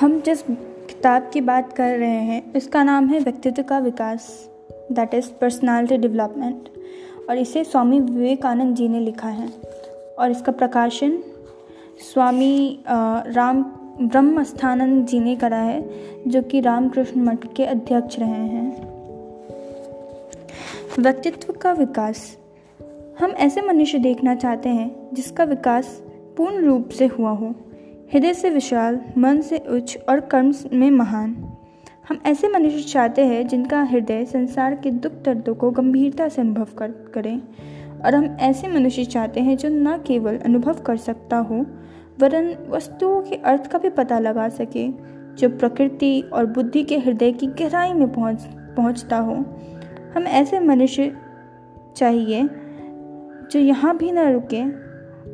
हम जिस किताब की बात कर रहे हैं, उसका नाम है व्यक्तित्व का विकास दैट इज़ पर्सनालिटी डेवलपमेंट और इसे स्वामी विवेकानंद जी ने लिखा है। और इसका प्रकाशन स्वामी राम, ब्रह्मस्थानंद जी ने करा है, जो कि रामकृष्ण मठ के अध्यक्ष रहे हैं। व्यक्तित्व का विकास। हम ऐसे मनुष्य देखना चाहते हैं जिसका विकास पूर्ण रूप से हुआ हो। हृदय से विशाल, मन से उच्च और कर्म में महान। हम ऐसे मनुष्य चाहते हैं जिनका हृदय संसार के दुख दर्दों को गंभीरता से अनुभव कर, करें। और हम ऐसे मनुष्य चाहते हैं जो न केवल अनुभव कर सकता हो, वरन वस्तुओं के अर्थ का भी पता लगा सके, जो प्रकृति और बुद्धि के हृदय की गहराई में पहुँच, पहुँचता हो। हम ऐसे मनुष्य चाहिए जो यहाँ भी न रुके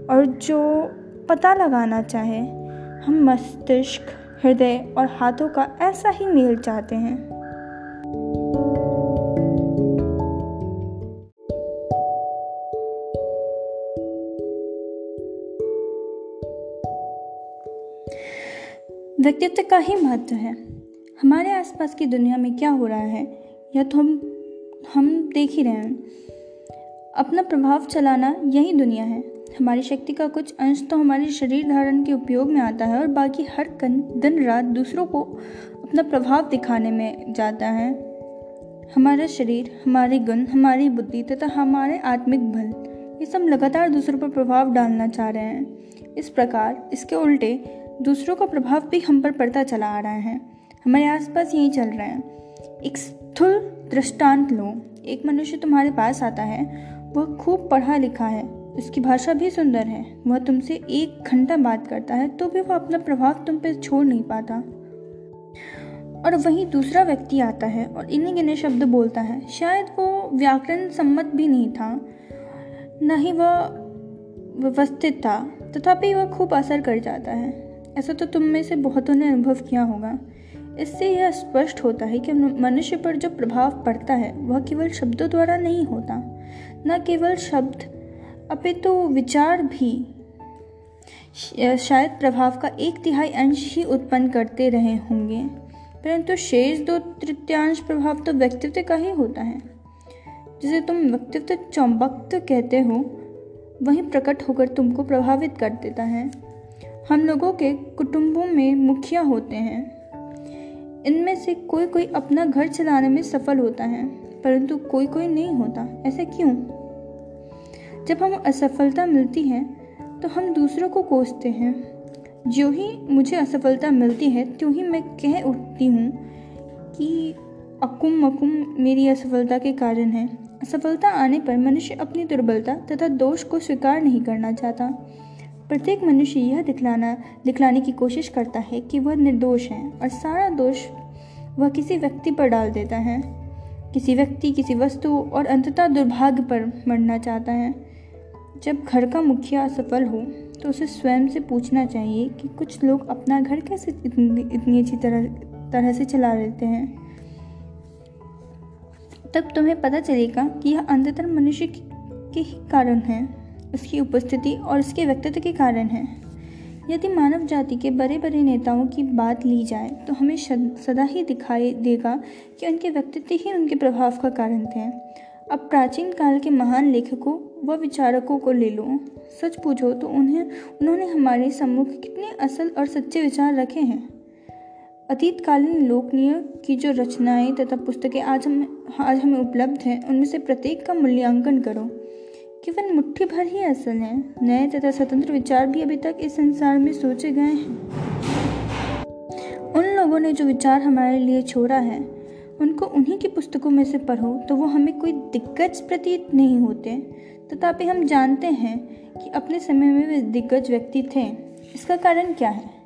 और जो पता लगाना चाहे। हम मस्तिष्क, हृदय और हाथों का ऐसा ही मेल चाहते हैं। व्यक्तित्व का ही महत्व है। हमारे आसपास की दुनिया में क्या हो रहा है, यह तो हम हम देख ही रहे हैं। अपना प्रभाव चलाना यही दुनिया है। हमारी शक्ति का कुछ अंश तो हमारे शरीर धारण के उपयोग में आता है और बाकी हर कन, दिन रात दूसरों को अपना प्रभाव दिखाने में जाता है। हमारा शरीर, हमारे गुण, हमारी बुद्धि तथा हमारे आत्मिक बल, ये सब लगातार दूसरों पर प्रभाव डालना चाह रहे हैं। इस प्रकार, इसके उल्टे, दूसरों का प्रभाव भी हम पर पड़ता चला आ रहा है। हमारे आसपास यही चल रहा है। एक स्थूल दृष्टांत लो। एक मनुष्य तुम्हारे पास आता है। वह खूब पढ़ा लिखा है। उसकी भाषा भी सुंदर है। वह तुमसे एक घंटा बात करता है तो भी वह अपना प्रभाव तुम पर छोड़ नहीं पाता। और वहीं दूसरा व्यक्ति आता है और इन्हें गिने शब्द बोलता है। शायद वो व्याकरण सम्मत भी नहीं था, न ही वह व्यवस्थित था, तथापि वह खूब असर कर जाता है। ऐसा तो तुम में से बहुतों ने अनुभव किया होगा। इससे यह स्पष्ट होता है कि मनुष्य पर जो प्रभाव पड़ता है, वह केवल शब्दों द्वारा नहीं होता, न केवल शब्द अपितु तो विचार भी शायद प्रभाव का एक तिहाई अंश ही उत्पन्न करते रहे होंगे। परंतु शेष दो तृतीयांश प्रभाव तो व्यक्तित्व का ही होता है। जिसे तुम व्यक्तित्व चौंबक्त कहते हो, वही प्रकट होकर तुमको प्रभावित कर देता है। हम लोगों के कुटुंबों में मुखिया होते हैं। इनमें से कोई कोई अपना घर चलाने में सफल होता है, परंतु कोई कोई नहीं होता। ऐसा क्यों? जब हम असफलता मिलती है तो हम दूसरों को कोसते हैं। जो ही मुझे असफलता मिलती है, त्यों ही मैं कह उठती हूँ कि अकुम मकुम मेरी असफलता के कारण है। असफलता आने पर मनुष्य अपनी दुर्बलता तथा दोष को स्वीकार नहीं करना चाहता। प्रत्येक मनुष्य यह दिखलाना, दिखलाने की कोशिश करता है कि वह निर्दोष है और सारा दोष वह किसी व्यक्ति पर डाल देता है। किसी व्यक्ति, किसी वस्तु और अंततः दुर्भाग्य पर मरना चाहता है। जब घर का मुखिया असफल हो तो उसे स्वयं से पूछना चाहिए कि कुछ लोग अपना घर कैसे इतनी इतनी अच्छी तरह तरह से चला लेते हैं। तब तुम्हें पता चलेगा कि यह अंततर मनुष्य के ही कारण है, उसकी उपस्थिति और उसके व्यक्तित्व के कारण है। यदि मानव जाति के बड़े बड़े नेताओं की बात ली जाए तो हमें सदा ही दिखाई देगा कि उनके व्यक्तित्व ही उनके प्रभाव का कारण थे। अब प्राचीन काल के महान लेखकों व विचारकों को ले लो। सच पूछो तो उन्हें, उन्होंने हमारे सम्मुख कितने असल और सच्चे विचार रखे हैं। अतीतकालीन लोकनीय की जो रचनाएँ तथा पुस्तकें आज हम, आज हमें उपलब्ध हैं, उनमें से प्रत्येक का मूल्यांकन करो। केवल मुट्ठी भर ही असल हैं। नए तथा स्वतंत्र विचार भी अभी तक इस संसार में सोचे गए हैं। उन लोगों ने जो विचार हमारे लिए छोड़ा है, उनको उन्हीं की पुस्तकों में से पढ़ो तो वो हमें कोई दिग्गज प्रतीत नहीं होते। तथापि हम जानते हैं कि अपने समय में वे दिग्गज व्यक्ति थे। इसका कारण क्या है?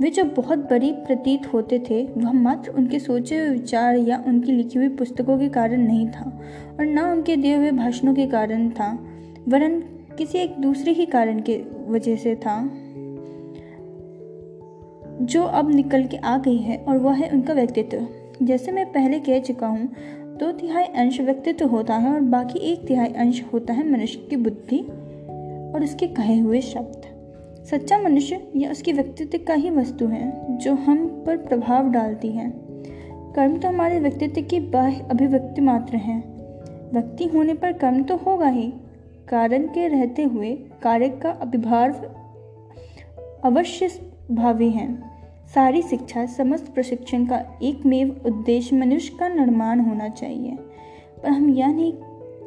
वे जो बहुत बड़ी प्रतीत होते थे, वह मात्र उनके सोचे हुए विचार या उनकी लिखी हुई पुस्तकों के कारण नहीं था, और न उनके दिए हुए भाषणों के कारण था, वरन किसी एक दूसरे ही कारण के वजह से था। जो अब निकल के आ गई है, और वह है उनका व्यक्तित्व। जैसे मैं पहले कह चुका हूँ दो तिहाई अंश व्यक्तित्व होता है और बाकी एक तिहाई अंश होता है मनुष्य की बुद्धि और उसके कहे हुए शब्द। सच्चा मनुष्य या उसके व्यक्तित्व का ही वस्तु है, जो हम पर प्रभाव डालती है। कर्म तो हमारे व्यक्तित्व की बाह्य अभिव्यक्ति मात्र है। व्यक्ति होने पर कर्म तो होगा ही। कारण के रहते हुए कार्य का अभिभाव अवश्य भावी है। सारी शिक्षा समस्त प्रशिक्षण का एकमेव उद्देश्य मनुष्य का निर्माण होना चाहिए। पर हम यह नहीं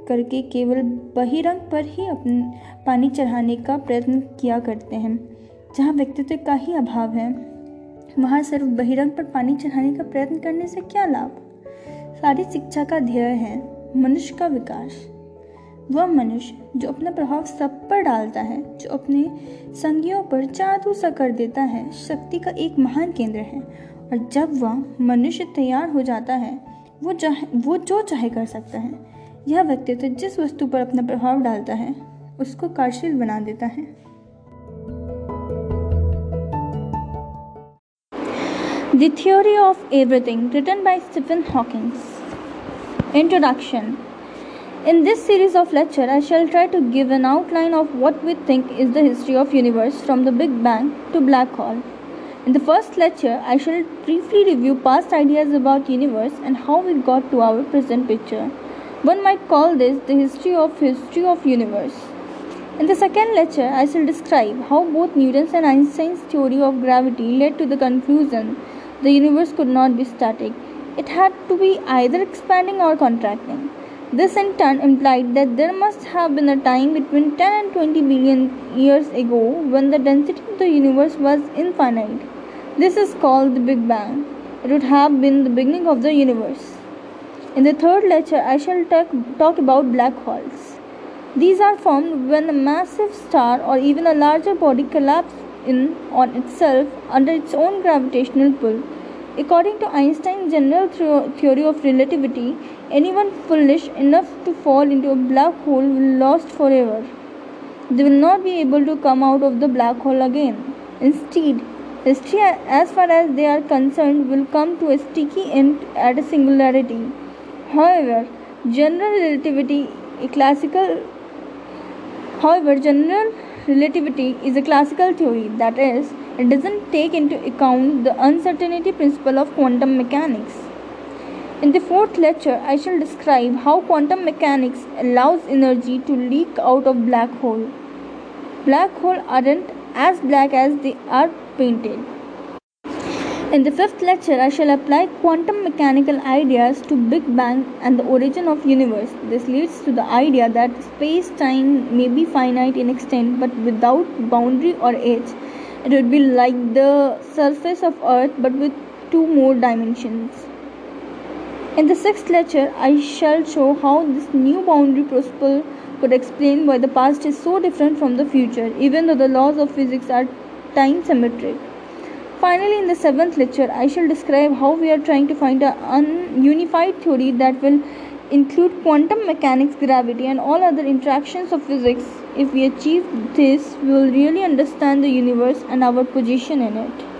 करके केवल बहिरंग पर ही अपने पानी चढ़ाने का प्रयत्न किया करते हैं। जहाँ व्यक्तित्व का ही अभाव है, वहाँ सिर्फ़ बहिरंग पर पानी चढ़ाने का प्रयत्न करने से क्या लाभ? सारी शिक्षा का ध्येय है मनुष्य का विकास। वह मनुष्य जो अपना प्रभाव सब पर डालता है जो अपने संगियों पर जादू सा कर देता है शक्ति का एक महान केंद्र है। और जब वह मनुष्य तैयार हो जाता है वो चाहे वो जो चाहे कर सकता है। यह व्यक्तित्व जिस वस्तु पर अपना प्रभाव डालता है उसको कार्यशील बना देता है। The Theory of Everything, written by Stephen Hawking. In this series of lecture, I shall try to give an outline of what we think is the history of universe from the Big Bang to black hole. In the first lecture, I shall briefly review past ideas about universe and how we got to our present picture. One might call this the history of history of universe. In the second lecture, I shall describe how both Newton's and Einstein's theory of gravity led to the conclusion the universe could not be static. It had to be either expanding or contracting. This in turn implied that there must have been a time between 10 and 20 billion years ago when the density of the universe was infinite. This is called the Big Bang. It would have been the beginning of the universe. In the third lecture, I shall talk, about black holes. These are formed when a massive star or even a larger body collapses in on itself under its own gravitational pull. According to Einstein's general theory of relativity, Anyone foolish enough to fall into a black hole will lost forever. They will not be able to come out of the black hole again. Instead, history, as far as they are concerned, will come to a sticky end at a singularity. However, general relativity, a classical, however, general relativity is a classical theory. That is, it doesn't take into account the uncertainty principle of quantum mechanics. In the fourth lecture, I shall describe how quantum mechanics allows energy to leak out of black hole. Black holes aren't as black as they are painted. In the fifth lecture, I shall apply quantum mechanical ideas to Big Bang and the origin of universe. This leads to the idea that space-time may be finite in extent but without boundary or edge. It would be like the surface of Earth but with two more dimensions. In the sixth lecture, I shall show how this new boundary principle could explain why the past is so different from the future, even though the laws of physics are time symmetric. Finally, in the seventh lecture, I shall describe how we are trying to find a unified theory that will include quantum mechanics, gravity, and all other interactions of physics. If we achieve this, we will really understand the universe and our position in it.